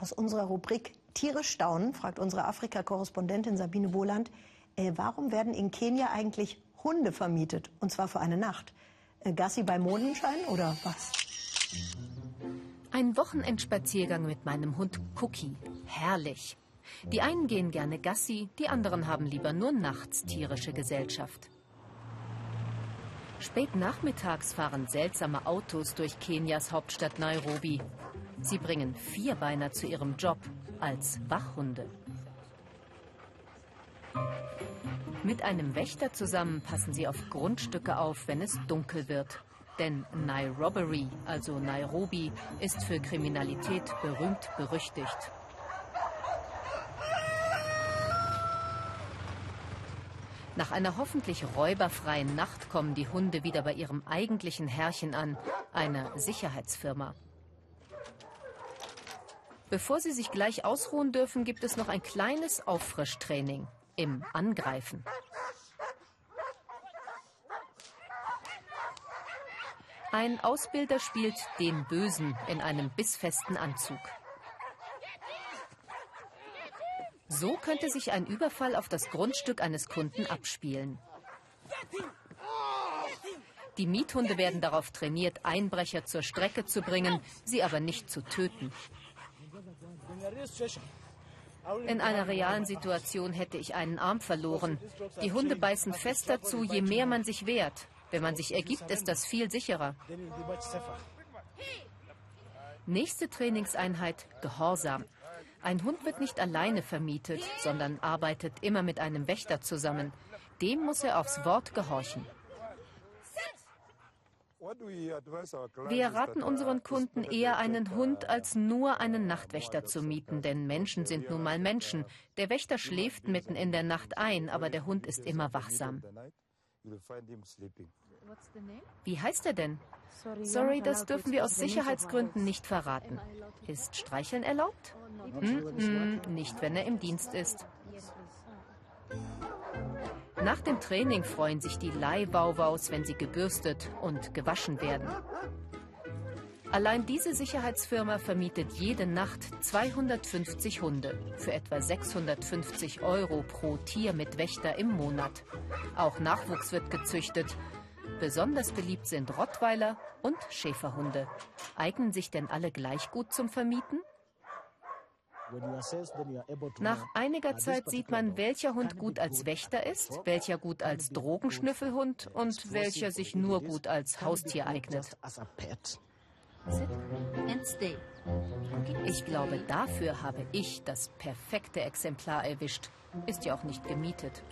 Aus unserer Rubrik Tiere staunen fragt unsere Afrika-Korrespondentin Sabine Wohland, äh, warum werden in Kenia eigentlich Hunde vermietet? Und zwar für eine Nacht. Äh, Gassi bei Mondenschein oder was? Ein Wochenendspaziergang mit meinem Hund Cookie. Herrlich. Die einen gehen gerne Gassi, die anderen haben lieber nur nachts tierische Gesellschaft. Spät nachmittags fahren seltsame Autos durch Kenias Hauptstadt Nairobi. Sie bringen Vierbeiner zu ihrem Job als Wachhunde. Mit einem Wächter zusammen passen sie auf Grundstücke auf, wenn es dunkel wird. Denn Nairobi, also Nairobi, ist für Kriminalität berühmt berüchtigt. Nach einer hoffentlich räuberfreien Nacht kommen die Hunde wieder bei ihrem eigentlichen Herrchen an, einer Sicherheitsfirma. Bevor sie sich gleich ausruhen dürfen, gibt es noch ein kleines Auffrischtraining im Angreifen. Ein Ausbilder spielt den Bösen in einem bissfesten Anzug. So könnte sich ein Überfall auf das Grundstück eines Kunden abspielen. Die Miethunde werden darauf trainiert, Einbrecher zur Strecke zu bringen, sie aber nicht zu töten. In einer realen Situation hätte ich einen Arm verloren. Die Hunde beißen fest dazu, je mehr man sich wehrt. Wenn man sich ergibt, ist das viel sicherer. Nächste Trainingseinheit Gehorsam. Ein Hund wird nicht alleine vermietet, sondern arbeitet immer mit einem Wächter zusammen. Dem muss er aufs Wort gehorchen. Wir raten unseren Kunden eher einen Hund als nur einen Nachtwächter zu mieten, denn Menschen sind nun mal Menschen. Der Wächter schläft mitten in der Nacht ein, aber der Hund ist immer wachsam. Wie heißt er denn? Sorry, das dürfen wir aus Sicherheitsgründen nicht verraten. Ist Streicheln erlaubt? Mm -mm, nicht, wenn er im Dienst ist. Nach dem Training freuen sich die Leihwauwaus, wenn sie gebürstet und gewaschen werden. Allein diese Sicherheitsfirma vermietet jede Nacht 250 Hunde für etwa 650 Euro pro Tier mit Wächter im Monat. Auch Nachwuchs wird gezüchtet. Besonders beliebt sind Rottweiler und Schäferhunde. Eignen sich denn alle gleich gut zum Vermieten? Nach einiger Zeit sieht man, welcher Hund gut als Wächter ist, welcher gut als Drogenschnüffelhund und welcher sich nur gut als Haustier eignet. Ich glaube, dafür habe ich das perfekte Exemplar erwischt. Ist ja auch nicht gemietet.